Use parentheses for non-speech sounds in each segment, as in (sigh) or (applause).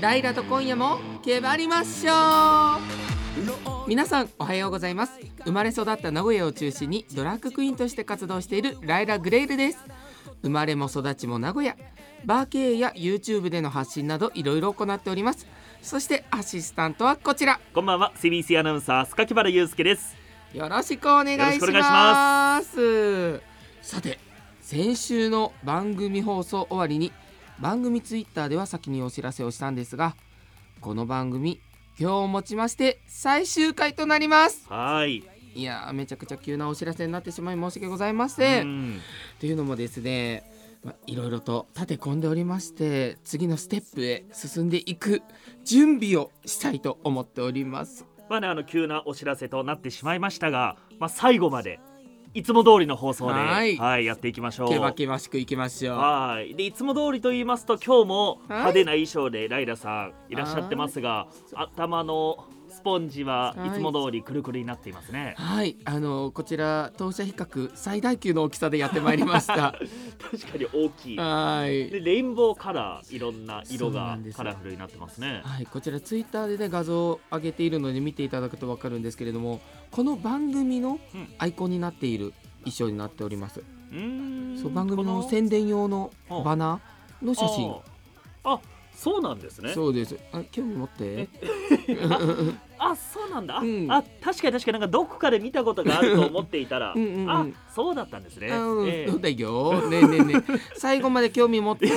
ライラと今夜もけばりましょう。皆さんおはようございます。生まれ育った名古屋を中心にドラッグクイーンとして活動しているライラグレイルです。生まれも育ちも名古屋。バー経営や YouTube での発信などいろいろ行っております。そしてアシスタントはこちら。こんばんは。CBC アナウンサー塚木原祐介です。よろしくお願いします。さて先週の番組放送終わりに番組ツイッターでは先にお知らせをしたんですがこの番組今日をもちまして最終回となります。はい。いやーめちゃくちゃ急なお知らせになってしまい申し訳ございません。うん。というのもですねまいろいろと立て込んでおりまして次のステップへ進んでいく準備をしたいと思っております。まあねあの急なお知らせとなってしまいましたが、まあ、最後までいつも通りの放送ではい。やっていきましょう。けばけばしくいきましょう。はい。でいつも通りと言いますと今日もはい。派手な衣装でライラさんいらっしゃってますが頭のスポンジははい。いつも通りくるくるになっていますね。はい、あのこちら当社比較最大級の大きさでやってまいりました。(laughs) 確かに大きい。はい。でレインボーカラーいろんな色がカラフルになってますね。はい、こちらツイッターでね画像を上げているので見ていただくとわかるんですけれども、この番組のうんアイコンになっている衣装になっております。そう番組のこ宣伝用のバナーの写真。ああそうなんですねそうです。あ興味持って。(laughs) あそうなんだ、あうんあ確かに確かになんかどこかで見たことがあると思っていたらうんうんうんあそうだったんですね、あうんええそうだよ。ねえねえねえ。最後まで興味持って。(laughs)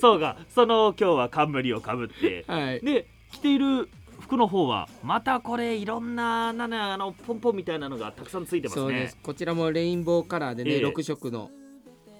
そうかその今日は冠をかぶってはい。で着ている服の方はまたこれいろんななあのポンポンみたいなのがたくさんついてますねそうです。こちらもレインボーカラーでね、ええ六色の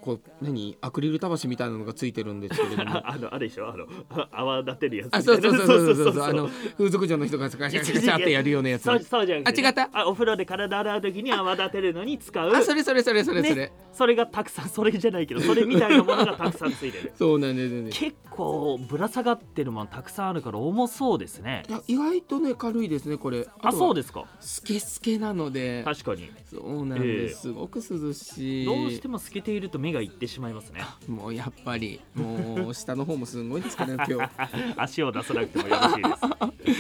こう何アクリルたばしみたいなのがついてるんですけれども。あ (laughs) あのあれでしょ？あのあ (laughs) 泡立てるやつあ、そうそうそうそうそうそうあの風俗嬢の人がガシャガシャガシャってやるようなやつ。そうそうじゃん、あ違ったあお風呂で体洗う時に泡立てるのに使うあ、それそれそれそれそれ。ねそれがたくさんそれじゃないけどそれみたいなものがたくさんついてるそうなんですね。結構ぶら下がってるものたくさんあるから重そうですねいや意外とね軽いですねこれ。あそうでですかす。スケスケなので。確かにそうなんええです。すごく涼しい。どうしても透けていると目がいってしまいますね。もうやっぱりもう下の方もすごいですからね今日。(laughs) 足を出さなくてもよろしいで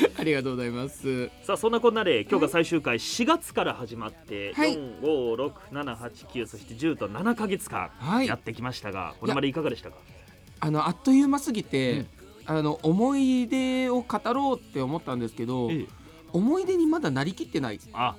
す。ありがとうございます。さあそんなこんなで今日が最終回。4月から始まって、はい。45678そして10と7ヶ月間はい。やってきましたが、これまでいかがでしたか？あのあっという間すぎて、うん。あの思い出を語ろうって思ったんですけど、ええ。思い出にまだなりきってない。あ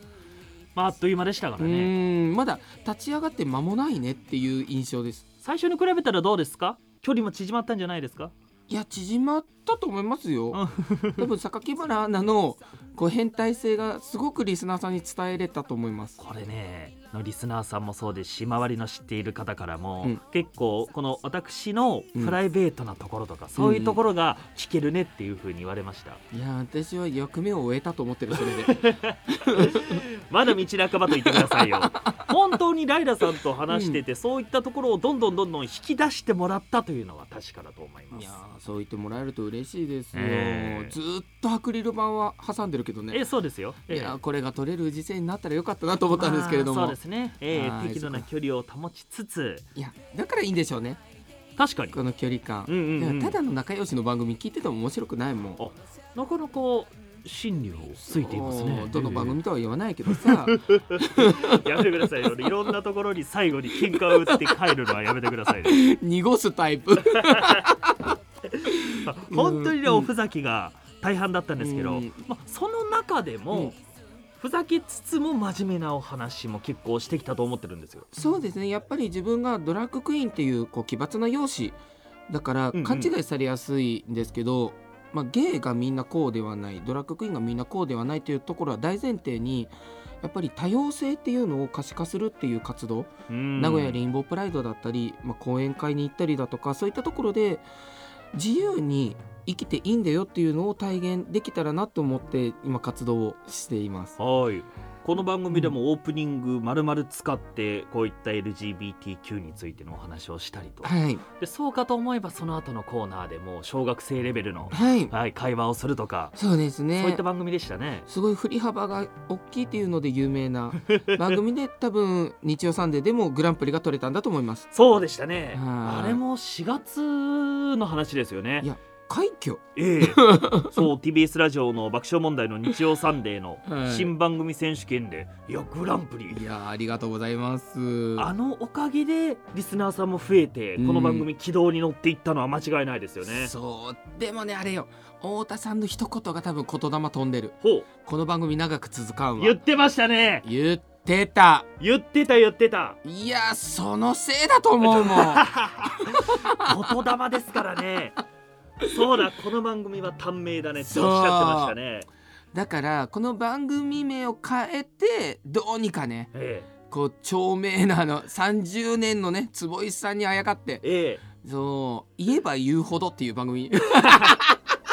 まああっという間でしたかうらね。まだ立ち上がって間もないねっていう印象です。最初に比べたらどうですか？距離も縮まったんじゃないですか？いや縮まったと思いますよ。(laughs) 多分榊原アナのこう変態性がすごくリスナーさんに伝えれたと思います。これねのリスナーさんもそうですし周りの知っている方からも、うん結構この私のプライベートなところとか、そういうところが聞けるねっていうふうに言われました、いや私は役目を終えたと思ってるそれで。(laughs) まだ道半ばと言ってくださいよ本当にライラさんと話してて、そういったところをどんどんどんどん引き出してもらったというのは確かだと思います。いやーそう言ってもらえると嬉しいですよ、ええ。ずーっとアクリル板は挟んでるけどね。えそうですよ、えいやーこれが取れる時世になったらよかったなと思ったんですけれども、まあそうですね、えはいー適度な距離を保ちつつ。いやだからいいんでしょうね。確かに。この距離感、うんうんうん。ただの仲良しの番組聞いてても面白くないもん。あなかなか真理をついていますね。どの番組とは言わないけどさ。(laughs) やめてくださいよ。いろんなところに最後に喧嘩を打って帰るのはやめてくださいね濁すタイプ。(laughs) 本当にねおふざけが大半だったんですけど、うん。まあ、その中でも、うん。ふざけつつも真面目なお話も結構してきたと思ってるんですよ。そうですね。やっぱり自分がドラッグクイーンっていうこう奇抜な容姿だからうんうん。勘違いされやすいんですけど、まあ、ゲイがみんなこうではないドラッグクイーンがみんなこうではないというところは大前提にやっぱり多様性っていうのを可視化するっていう活動、名古屋レインボープライドだったり、まあ、講演会に行ったりだとかそういったところで自由に生きていいんだよっていうのを体現できたらなと思って今活動をしています。はいこの番組でもオープニング丸々使ってこういった LGBTQ についてのお話をしたりと。はい。でそうかと思えばその後のコーナーでもう小学生レベルの、はい。はい、会話をするとか、そうですね。そういった番組でしたね。すごい振り幅が大きいっていうので有名な (laughs) 番組で多分日曜サンデーでもグランプリが取れたんだと思います。そうでしたね。はい。あれも4月の話ですよね。い。や快挙。ええ。(laughs) そう TBS ラジオの爆笑問題の日曜サンデーのはい。新番組選手権で、い、やグランプリ。いやありがとうございます。あのおかげでリスナーさんも増えて、うん。この番組軌道に乗っていったのは間違いないですよね。そう。でもねあれよ。太田さんの一言が多分言霊飛んでる。ほこの番組長く続かんうわ。言ってましたね。言ってた。言ってた言ってた。いやそのせいだと思うもん。(laughs) 言霊ですからねそうだこの番組は短命だねっておっしゃってましたね。だからこの番組名を変えてどうにかねえこう著名なあの30年のね坪井さんにあやかって。ええ。そう言えば言うほどっていう番組。え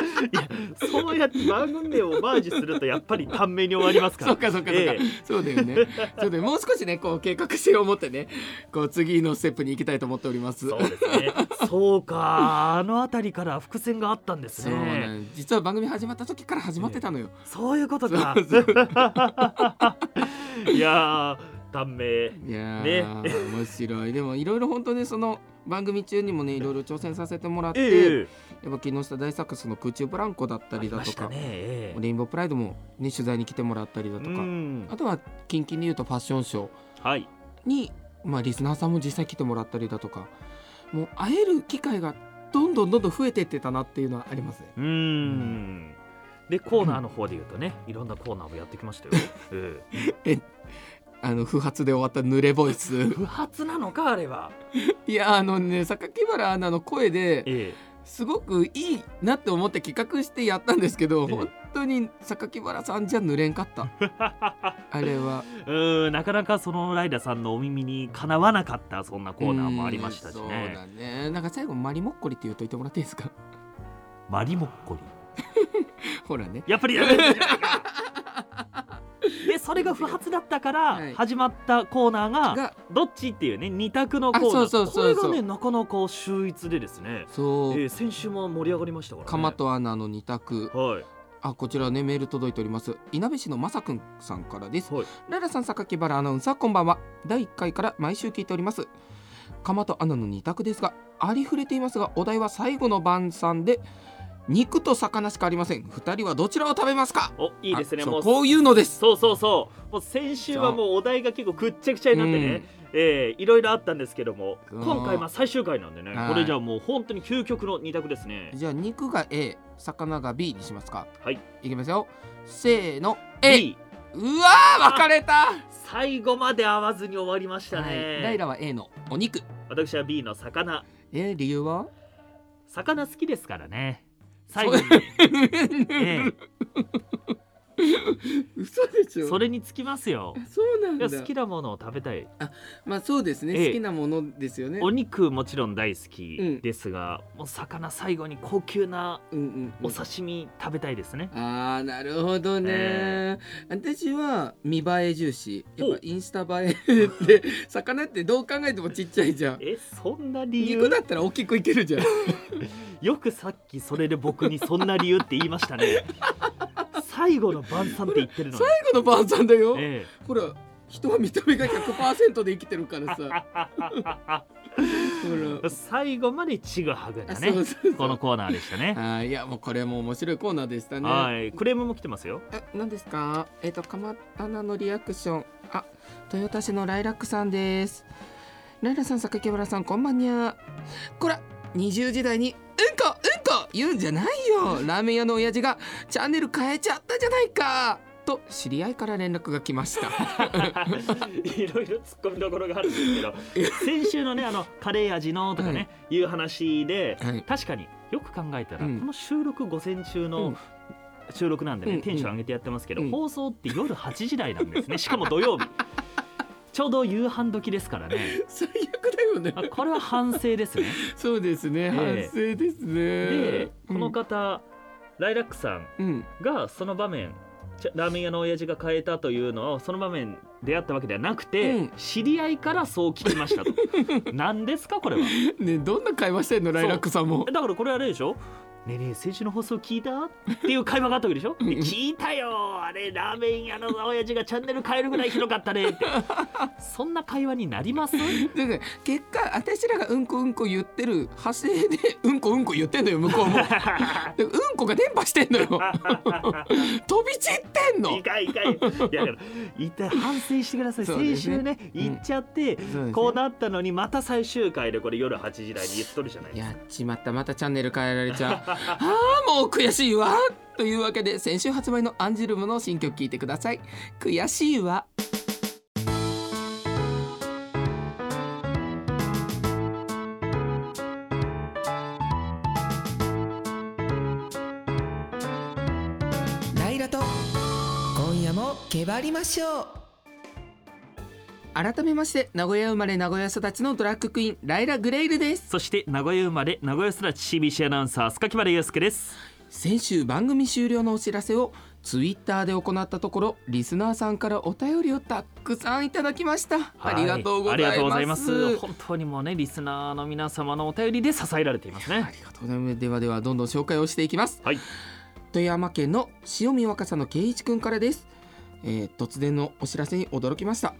いやそうやって番組名をオマージュするとやっぱり短命に終わりますから。(laughs) そっかそっかそっか、ええ。そうだよね。そうだよもう少しねこう計画性を持ってねこう次のステップに行きたいと思っております。そうですね。そうか。あの辺りから伏線があったんですそうなねん実は番組始まった時から始まってたのよ、そういうことか。(laughs) いやー短命。いやー、ね。面白い。でもいろいろ本当にその番組中にもねいろいろ挑戦させてもらって、ええやっぱ木下大サックスの空中ブランコだったりだとか、ねええ。レインボープライドも、ね、取材に来てもらったりだとうか、ん。あとは近々に言うとファッションショーはい。に、まあ、リスナーさんも実際来てもらったりだとかもう会える機会がどんどんどんどん増えていってたなっていうのはありますね。うーん。でコーナーの方で言うとねいろんなコーナーもやってきましたよ、(laughs) えあの不発で終わった濡れボイえス。不発なのかあれは、いやあのね榊原アナの声でえすごくいいなって思って企画してやったんですけど、ええ。本当に榊原さんじゃ濡れんかった。え (laughs) あれは。うーんなかなかそのライダーさんのお耳にかなわなかったそんなコーナーもありましたしうんそうねだね。なんか最後マリモッコリって言っといてもらっていいですか？マリモッコリ (laughs) ほらね。やっぱりやめて。でそれが不発だったからはい。始まったコーナーががどっちっていうね二択のコーナー。あそうそうそうそう。これがねなかなか秀逸でですね、そう、えー先週も盛り上がりましたからね。鎌とアナの二択。はい。あこちらねメール届いております。稲部市のまさくんさんからです。はい。ライラさん榊原アナウンサーこんばんは。第1回から毎週聞いております。鎌とアナの二択ですがありふれていますがお題は最後の晩餐で肉と魚しかありません。二人はどちらを食べますか？おいいですね。もうこういうのです。そうそうそう。もう先週はもうお題が結構くっちゃくちゃになってね、えーいろいろあったんですけども今回まあ最終回なんでね。はい。これじゃあもう本当に究極の二択ですね。じゃあ肉が A 魚が B にしますか。はい。いきますよ。せーの A B うわー分かれた。最後まで合わずに終わりましたはい、ね、ライラは A のお肉。私は B の魚。えー理由は？魚好きですからね最後に。(laughs) え (laughs) 嘘でしょ？それにつきますよ。いそうなんだ。や好きなものを食べたい。まあそうですね、ええ。好きなものですよね。お肉もちろん大好うん。きですが、もう魚最後に高級なうんうんうん。お刺身食べたいですね、あーなるほどね、え私は見栄え重視。やっおぱインスタ映えって (laughs) 魚ってどう考えてもちっちゃいじゃん。えそんな理由？肉だったら大きくいけるじゃん。(laughs) よくさっきそれで僕にそんな理由って言いましたね最後の晩餐って言ってるのに、最後の晩餐だよ、えほら人は見た目が100%で生きてるからさ。最後までちぐはぐあなねこのコーナーでしたね。はい。いやもうこれも面白いコーナーでしたね。はい。クレームも来てますよ。え、何ですか？えっ、と、かまたなのリアクション。あ、豊田市のライラックさんです。ライラさん、榊原さん、こんばんにゃ。こら、20時代に、うんこ、うんこ言うんじゃないよ。ラーメン屋の親父がチャンネル変えちゃったじゃないか。と、知り合いから連絡が来ました。(laughs) いろいろ突っ込みどころがあるんですけど先週のねあのカレー味のとかね、い、う話ではい。確かによく考えたら、うん。この収録午前中うのん。収録なんでね、うんテンション上げてやってますけど、うん。放送って夜8時台なんですね。しかも土曜日。ちょうど夕飯時ですからね。(laughs) 最悪だよね。あこれは反省ですね。(laughs) そうですね。反え。省ですね。でこの方、ライラックさんうん、がその場面ちラーメン屋の親父が変えたというのをその場面出会ったわけではなくて、うん。知り合いからそう聞きましたと。(laughs) 何ですかこれは。ねどんな会話してんのライラックさんも。だからこれあれでしょ？ねえねえ先週の放送聞いた？っていう会話があったわけでしょ？うん。聞いたよ。あれラーメン屋の親父がチャンネル変えるぐらい広かったね。ってそんな会話になります？だから結果私らがうんこうんこ言ってる派生でうんこうんこ言ってんのよ向こうも。(laughs) でうんこが伝播してんのよ。(laughs) 飛び散ってんの。いかんいかんいやだから一体反省してください、ね。先週ねうん。言っちゃって、そうですね。こうなったのにまた最終回でこれ夜8時台に言っとるじゃないですか。やっちまった。またチャンネル変えられちゃうああもう悔しいわ。というわけで先週発売のアンジュルムの新曲聴いてください。悔しいわ。ライラと今夜もけばりましょう。改めまして名古屋生まれ名古屋育ちのドラッグクイーンライラ・グレイルです。そして名古屋生まれ名古屋育ち CBC アナウンサー須垣原祐介です。先週番組終了のお知らせをツイッターで行ったところリスナーさんからお便りをたくさんいただきました、ありがとうございます。ありがとうございます。本当にもうねリスナーの皆様のお便りで支えられていますあねりがとうございます。ではではどんどん紹介をしていきます。はい。富山県の塩見若さんの圭一くんからです、えー突然のお知らせに驚きました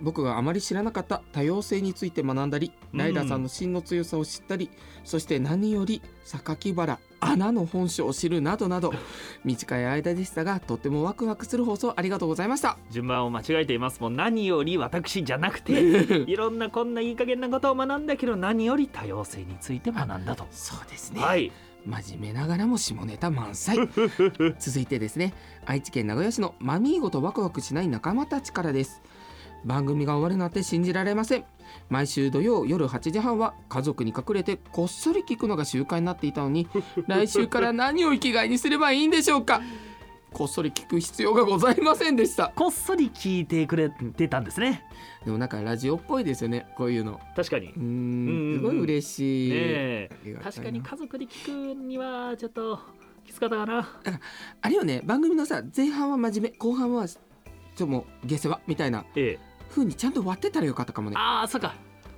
僕があまり知らなかった多様性について学んだり、うん。ライラさんの真の強さを知ったりそして何より榊原穴の本性を知るなどなど (laughs) 短い間でしたがとってもワクワクする放送ありがとうございました。順番を間違えています。もう何より私じゃなくて (laughs) いろんなこんないい加減なことを学んだけど何より多様性について学んだと。そうですね、はい。真面目ながらも下ネタ満載。(laughs) 続いてですね愛知県名古屋市のマミーゴとワクワクしない仲間たちからです番組が終わるなんて信じられません。毎週土曜夜8時半は家族に隠れてこっそり聞くのが習慣になっていたのに (laughs) 来週から何を生きがいにすればいいんでしょうか。こっそり聞く必要がございませんでした。こっそり聞いてくれてたんですね。でもなんかラジオっぽいですよねこういうの。確かに。うーんすごい嬉しい、ねいな。確かに家族で聞くにはちょっときつかったかな。あれよね。番組のさ前半は真面目後半はちょっともう下世話みたいなええ風にちゃんと割ってたらよかったかもね。ああそうか。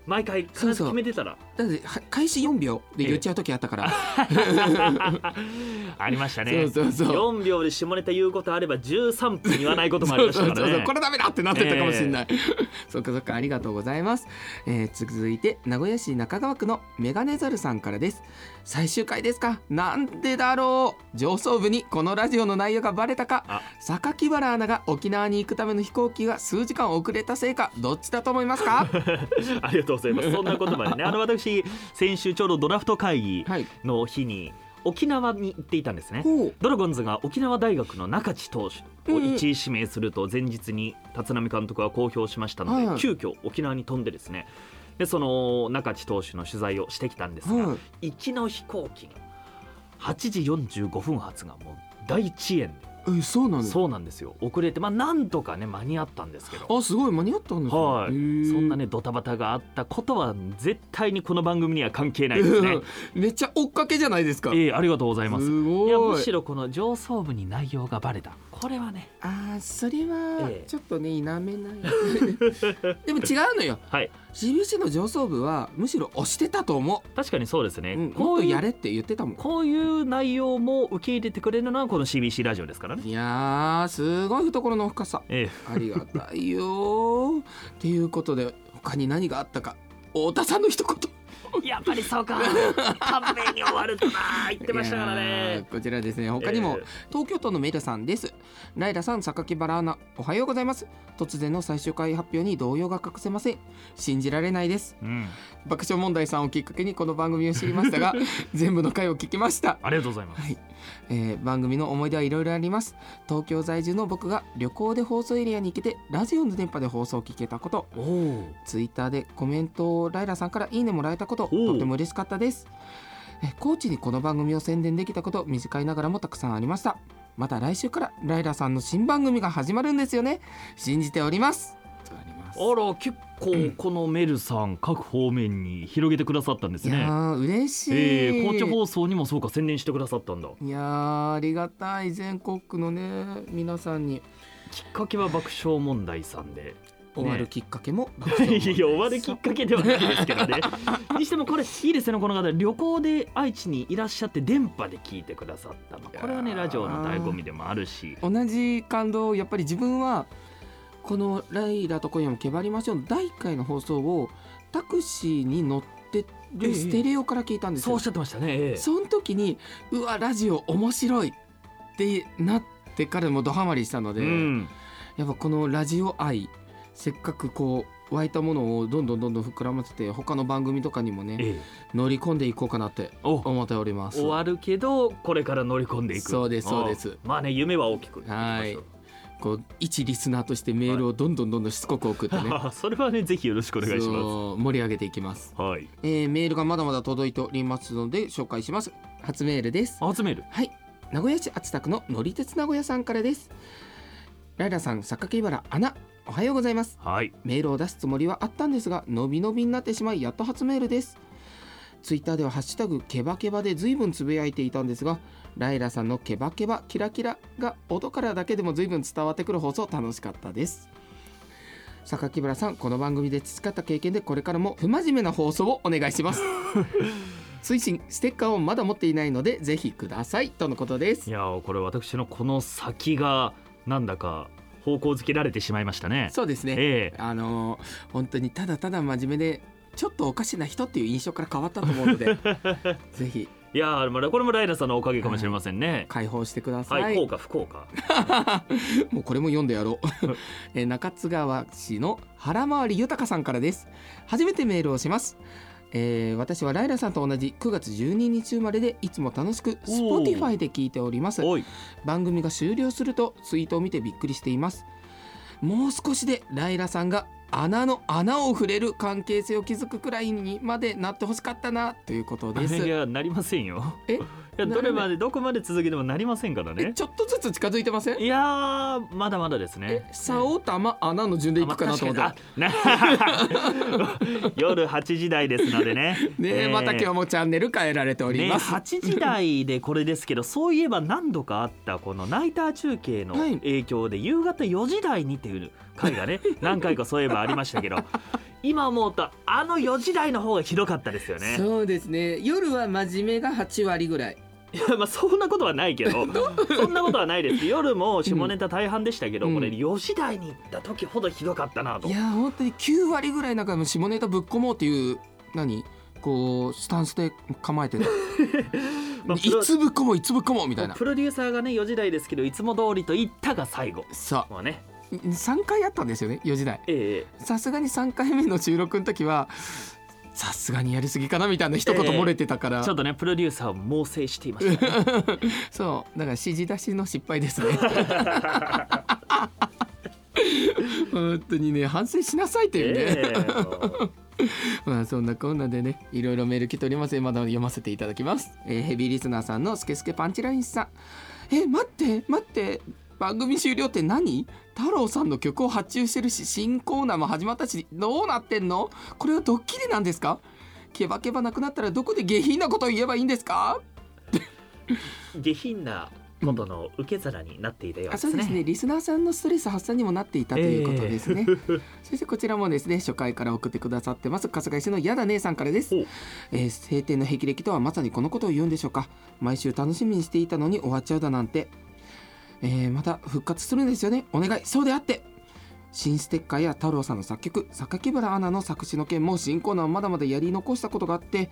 毎回必ず決めてたらだっては開始4秒で言っちゃう時あったから、(laughs) ありましたね。そうそうそう。4秒で下ネタ言うことあれば13分言わないこともありましたからね。そうそうこれダメだってなってたかもしれない、そっかそっかありがとうございます、えー続いて名古屋市中川区のメガネザルさんからです。最終回ですか？なんでだろう？上層部にこのラジオの内容がバレたか？あ。榊原アナが沖縄に行くための飛行機が数時間遅れたせいかどっちだと思いますか？(laughs) ありがとうございます。そんなことまでね。あの私先週ちょうどドラフト会議はいの日に沖縄に行っていたんですね。ドラゴンズが沖縄大学の中地投手をうんうん1位指名すると前日に立浪監督は公表しましたので、はいはい。急遽沖縄に飛んでですね。でその中地投手の取材をしてきたんですが、はい。行きの飛行機が8時45分発がもう大遅延えそうなんだそうなんですよ。遅れてまあなんとかね間に合ったんですけど。あすごい間に合ったんですね。はい、そんなねドタバタがあったことは絶対にこの番組には関係ないですね。(laughs) めっちゃ追っかけじゃないですか。ええありがとうございます。いやむしろこの上層部に内容がバレたこれはね。あーそれはええ。ちょっとね否めない。(laughs) でも違うのよ。はい。CBC の上層部はむしろ押してたと思確かにそうですね、う、うん、こういうもっとやれって言ってたもん。こういう内容も受け入れてくれるのはこの CBC ラジオですからね。いやーすごい懐の深さ。えありがたいよー。っていうことで他に何があったか。太田さんの一言。えやっぱりそうか。短命に終わるとな言ってましたからいやーねこちらですね。他にも、え東京都のメルさんですライラさん榊原アナおはようございます。突然の最終回発表に動揺が隠せません。信じられないです。えうん。爆笑問題さんをきっかけにこの番組を知りましたが (laughs) 全部の回を聞きました。ありがとうございます。はい、えー番組の思い出はいろいろあります。東京在住の僕が旅行で放送エリアに行けてラジオの電波で放送を聞けたこと。ツイッターでコメントをライラさんからいいねもらえたこと。とても嬉しかったです。え高知にこの番組を宣伝できたこと短いながらもたくさんありましたまた来週からライラさんの新番組が始まるんですよね。信じております。とあります。ますあら結構このメルさん各方面に広げてくださったんですいや嬉しい、えー、高知放送にもそうか宣伝してくださったんだ。いやーありがたい。全国区のね皆さんに。きっかけは爆笑問題さんで終わるきっかけも、(laughs) いや終わるきっかけではないですけどね。(laughs) にしてもこれいいですねこの方旅行で愛知にいらっしゃって電波で聞いてくださった、まあ、これはねラジオの醍醐味でもあるし。同じ感動をやっぱり自分はこの「ライラと今夜もけばりましょう」の第1回の放送をタクシーに乗ってええるステレオから聞いたんですよ。そうおっしゃってましたね、ええその時にうわラジオ面白いってなってからもドハマりしたので、うん。やっぱこのラジオ愛せっかくこう湧いたものをどんどんどんどん膨らませて他の番組とかにもねええ。乗り込んでいこうかなってお。思っております。終わるけどこれから乗り込んでいく。そうですそうです。んまあね夢は大きくはい。こう一リスナーとしてメールをどんどんどんどんしつこく送ってね。(laughs) それはねぜひよろしくお願いしまそう盛り上げていきます、すはい。えーメールがまだまだ届いておりますので紹介します。初メールです。集めるはい。名古屋市厚田区の乗り鉄名古屋さんからです。ライラさん榊原アナおはようございます。はい。メールを出すつもりはあったんですが伸び伸びになってしまいやっと初メールです。ツイッターではハッシュタグケバケバで随分つぶやいていたんですがライラさんのケバケバキラキラが音からだけでも随分伝わってくる放送楽しかったです。榊原さんこの番組で培った経験でこれからも不真面目な放送をお願いします。(laughs) 推進ステッカーをまだ持っていないのでぜひください。とのことです。いやーこれ私のこの先がなんだか方向づけられてしまいましたね。そうですね。ええ。あのー本当にただただ真面目でちょっとおかしな人っていう印象から変わったと思うので (laughs) ぜひ。いやーまだこれもライナさんのおかげかもしれませんね。解放してください、はい、不効果 (laughs) もうこれも読んでやろう、(laughs) えー中津川市の腹回り豊さんからです。初めてメールをしますえー私はライラさんと同じ9月12日生まれでいつも楽しく Spotify で聞いております。番組が終了するとツイートを見てびっくりしています。もう少しでライラさんが穴の穴を触れる関係性を築くくらいにまでなってほしかったなということです。いやなりませんよ。え？いやどれまでどこまで続けてもなりませんからね。えちょっとずつ近づいてません？いやーまだまだですね。え竿玉穴の順でいくかなと思ったらあまあ確かにあな夜8時台ですのでね。(laughs) ねええー。また今日もチャンネル変えられておりね、ます、8時台でこれですけどそういえば何度かあったこのナイター中継のはい。影響で夕方4時台にっていう回がね。何回かそういえばありましたけど。今思うとあの4時台の方がひどかったですよね。そうですね。夜は真面目が8割ぐらい。い (laughs) やまあそんなことはないけど。(laughs) そんなことはないです。夜も下ネタ大半でしたけど、うん。これ4時台に行った時ほどひどかったなと。い。や本当に9割ぐらいなんか下ネタぶっ込もうっていう何？こうスタンスで構えてた。(laughs) まあいつぶっ込もういつぶっ込もうみたいな。プロデューサーがね4時台ですけどいつも通りと言ったが最後。さもうね。あ3回あったんですよね4時台。ええさすがに3回目の収録の時はさすがにやりすぎかなみたいな一言漏れてたから、ちょっとねプロデューサーを猛省していました、ね、(laughs) そうだから指示出しの失敗ですね。(laughs) 本当にね反省しなさいというね、ええ (laughs) まあそんなこんなでねいろいろメール来ております。まだ読ませていただきます、えーヘビーリスナーさんのスケスケパンチラインさん。え待って待って番組終了って何？太郎さんの曲を発注してるし新コーナーも始まったしどうなってんの？これはドッキリなんですか？ケバケバなくなったらどこで下品なことを言えばいいんですか？下品なことの受け皿になっていたようあですね。そうですね。リスナーさんのストレス発散にもなっていたということですね、(laughs) そしてこちらもですね初回から送ってくださってます春日井市のやだ姉さんからです。お、えー晴天の霹靂とはまさにこのことを言うんでしょうか。毎週楽しみにしていたのに終わっちゃうだなんて、えーまた復活するんですよね。お願いそうであって。新ステッカーや太郎さんの作曲榊原アナの作詞の件も新コーナーをまだまだやり残したことがあって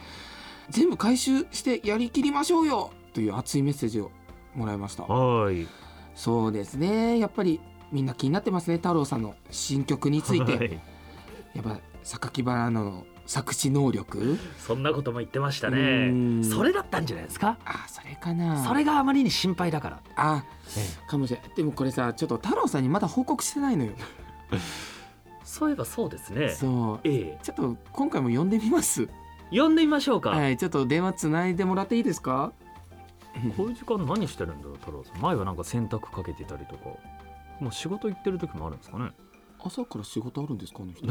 全部回収してやりきりましょうよ。という熱いメッセージをもらいました。はい。そうですね。やっぱりみんな気になってますね太郎さんの新曲について、はい。やっぱ榊原アナの作詞能力？そんなことも言ってましたうね。んそれだったんじゃないですか？あそれかなそれがあまりに心配だから。あえかもしれないでもこれさちょっと太郎さんにまだ報告してないのよ、えそういえばそうですね。そうええちょっと今回も呼んでみます？呼んでみましょうか。はいちょっと電話つないでもらっていいですか？こういう時間何してるんだろう太郎さん。前はなんか洗濯かけてたりとか。もう仕事行ってる時もあるんですかね。朝から仕事あるんですかあの人。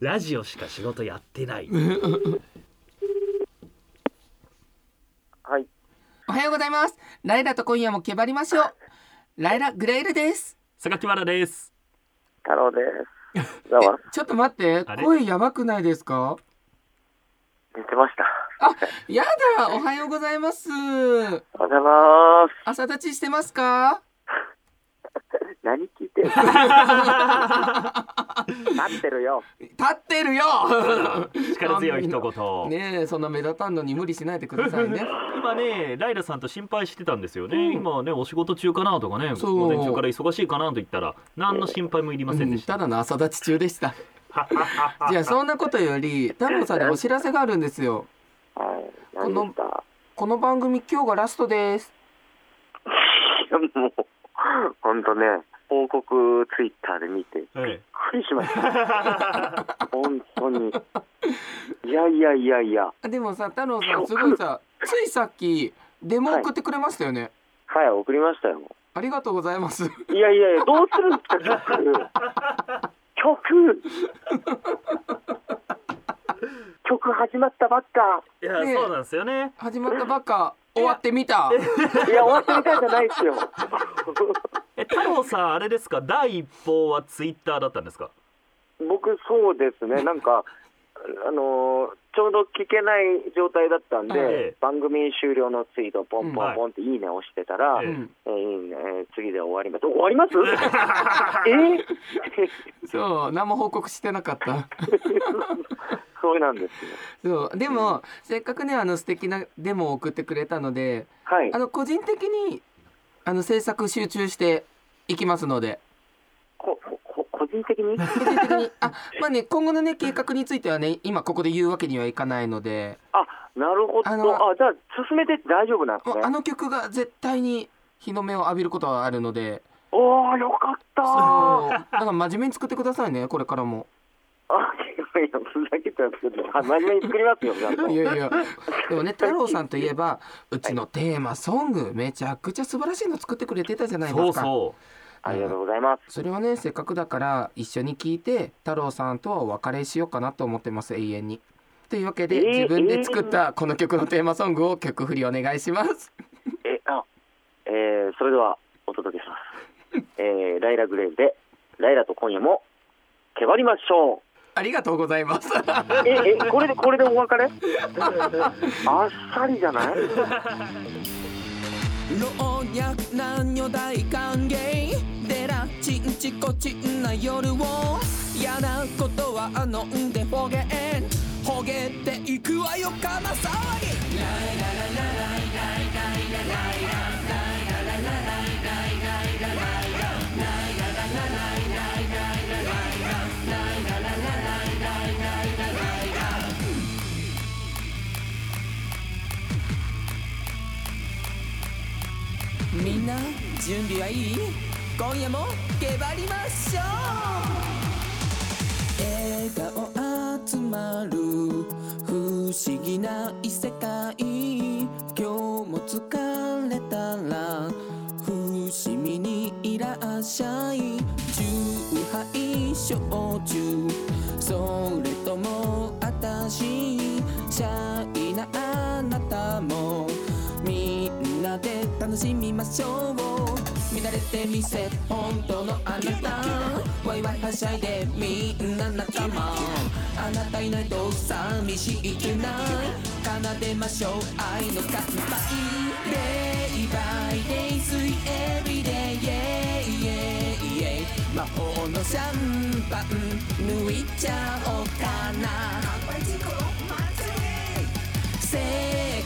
(laughs) ラジオしか仕事やってない。はい。おはようございます。ライラと今夜もけばりましょう。ライラグレイルです。榊原です。太郎です。ちょっと待って。声やばくないですか？寝てました。やだ。おはようございます。おはようございま朝立ちしてますか？す。立ってるよ。立ってるよ。力強い一言、ねえそんな目立たんのに無理しないでくださいね。(laughs) 今ねライラさんと心配してたんですよね、うん。今ねお仕事中かなとかねそう。午前中から忙しいかなと言ったら何の心配もいりませんでした、ただの朝立ち中でした。(laughs) じゃあそんなことより太郎さんにお知らせがあるんですよ。はい。何でしたこの番組今日がラストです。(laughs) もう、ほんとね、報告ツイッターで見て、びっはいくりしました。(laughs) 本当に。いやいやいやいや。でもさ太郎さんすごいさついさっきデモ送ってくれましたよね、はい、送りましたよ。ありがとうございますいやいやいや、どうするんですか、曲。(laughs) 曲。曲始まったばっか。いや、ねそうなんですよね始まったばっか終わってみたいや、終わったみたいじゃないですよ。え太郎さんあれですか？第一報はツイッターだったんですか？僕、そうですね、(laughs) なんか、あのーちょうど聞けない状態だったんで、ええ。番組終了のツイートをポンポンポンっていいね押してたら、ええ。うんえーいいね、えー次で終わります。終わります？(laughs) え？ー (laughs) そう何も報告してなかった。そうなんですよ。そうでもせっかくねあの素敵なデモを送ってくれたのではい。あ。の個人的にあの制作集中していきますので。ここ個人的に？個人的に？あまあね今後のね計画についてはね今ここで言うわけにはいかないので。あ、なるほど。ああのじゃあ、進めて大丈夫なんですね。あの曲が絶対に日の目を浴びることはあるので。おー、よかった。だから真面目に作ってくださいねこれからも。あ、ふざけてますけ真面目に作りますよ。いやいやでもね太郎さんといえばうちのテーマソングめちゃくちゃ素晴らしいの作ってくれてたじゃないですかそうそありがとうございます。それはねせっかくだから一緒に聞いて太郎さんとはお別れしようかなと思ってます永遠に。というわけで、えー自分で作ったこの曲のテーマソングを曲振りお願いします。え、あ、えー、それでは、お届けします。えー、ライラグレーで、ライラと今夜も、けばりましょありがとうございます。う。え、え、これで、これでお別れ？あっさりじゃない？老若男女大歓迎。でらちんちこちんな夜を。嫌なことは飲んでほげん。ほげていくわよかな騒ぎんな準備はいい？今夜もけばりましょう。笑顔集まる不思議な異世界。今日も疲れたら伏見にいらっしゃい。酎ハイ焼酎。楽しみましょう乱れてみせ本当のあなたワイワイはしゃい。でみんな仲間あなたい。ない。と寂しい。くない。奏でましょう愛の乾杯 Day by day sweet every day yeah yeah yeah 魔法のシャンパン抜い。ちゃおうかな世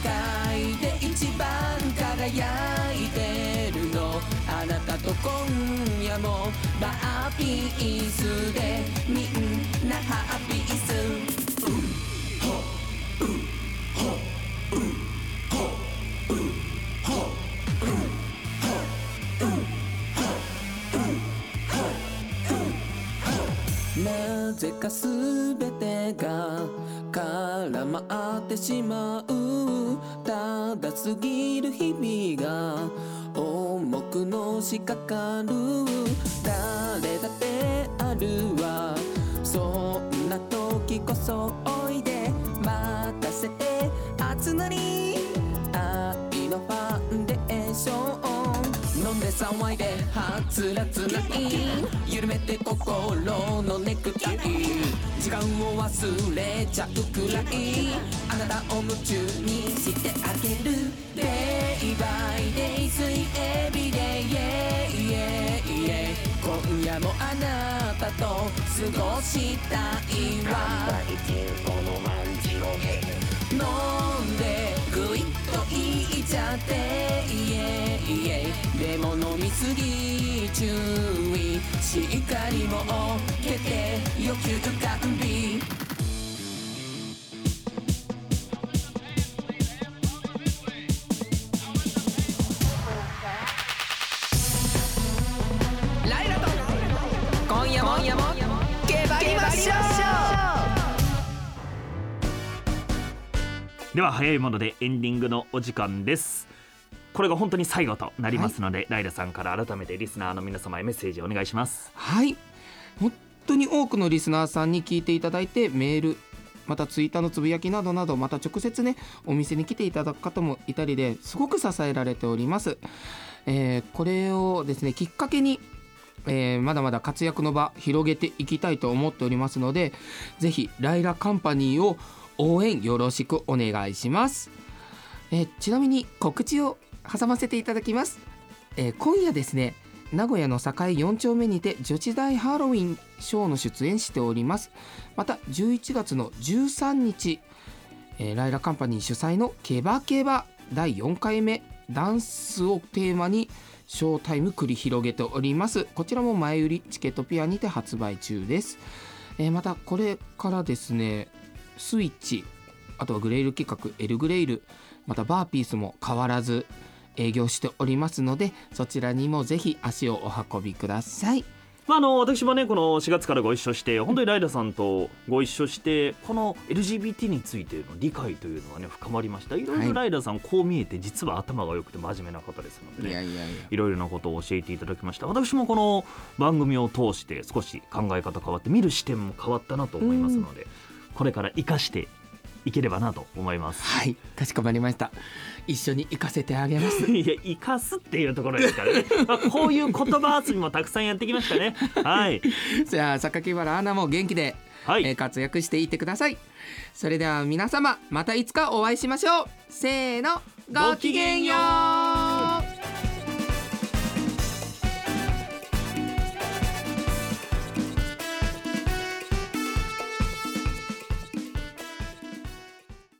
界で一番輝い。てるのあなたと今夜もバーピースでみんなハッピース。うんほうほうほうほうほうぜかすべてが絡まってしまうただ過ぎる日々が重くのしかかる。誰だってあるわ。そんな時こそおいで。待たせて。熱なり愛のファンデーション騒いではつらつない緩めて心のネクタイ時間を忘れちゃうくらい。あなたを夢中にしてあげる。Day by day 水エビデイ yeah, yeah, yeah 今夜もあなたと過ごしたいわ飲んでぐいっといっちゃってイエイエイ。でも飲みすぎ注意。しっかりもけて欲求完備ラでは早いものでエンディングのお時間です。これが本当に最後となりますので、ライラさんから改めてリスナーの皆様へメッセージお願いします。はい。本当に多くのリスナーさんに聞いていただいてメールまたツイッターのつぶやきなどなどまた直接ねお店に来ていただく方もいたりですごく支えられております、えーこれをですねきっかけにえーまだまだ活躍の場広げていきたいと思っておりますのでぜひライラカンパニーを応援よろしくお願いします、えちなみに告知を挟ませていただきます、え今夜ですね名古屋の栄4丁目にて女子大ハロウィンショーの出演しております。また11月の13日、えライラカンパニー主催のケバケバ第4回目ダンスをテーマにショータイム繰り広げております。こちらも前売りチケットピアにて発売中です、えーまたこれからですねスイッチあとはグレイル企画エルグレイルまたバーピースも変わらず営業しておりますのでそちらにもぜひ足をお運びください。まあ、あの私もねこの4月からご一緒して本当にライダさんとご一緒してこの LGBT についての理解というのがね深まりました。いろいはい。ろライダさんこう見えて実は頭が良くて真面目な方ですのでねいろいろなことを教えていただきました。私もこの番組を通して少し考え方変わって見る視点も変わったなと思いますのでこれから生かしていければなと思います。はいかしこまりました。一緒に行かせてあげます。(laughs) いや生かすっていうところですからね、まあ、こういう言葉遊びもたくさんやってきましたね。はい。(laughs) じゃあ榊原アナも元気で、はい、えー活躍していってください。それでは皆様またいつかお会いしましょう。せーのごきげんよう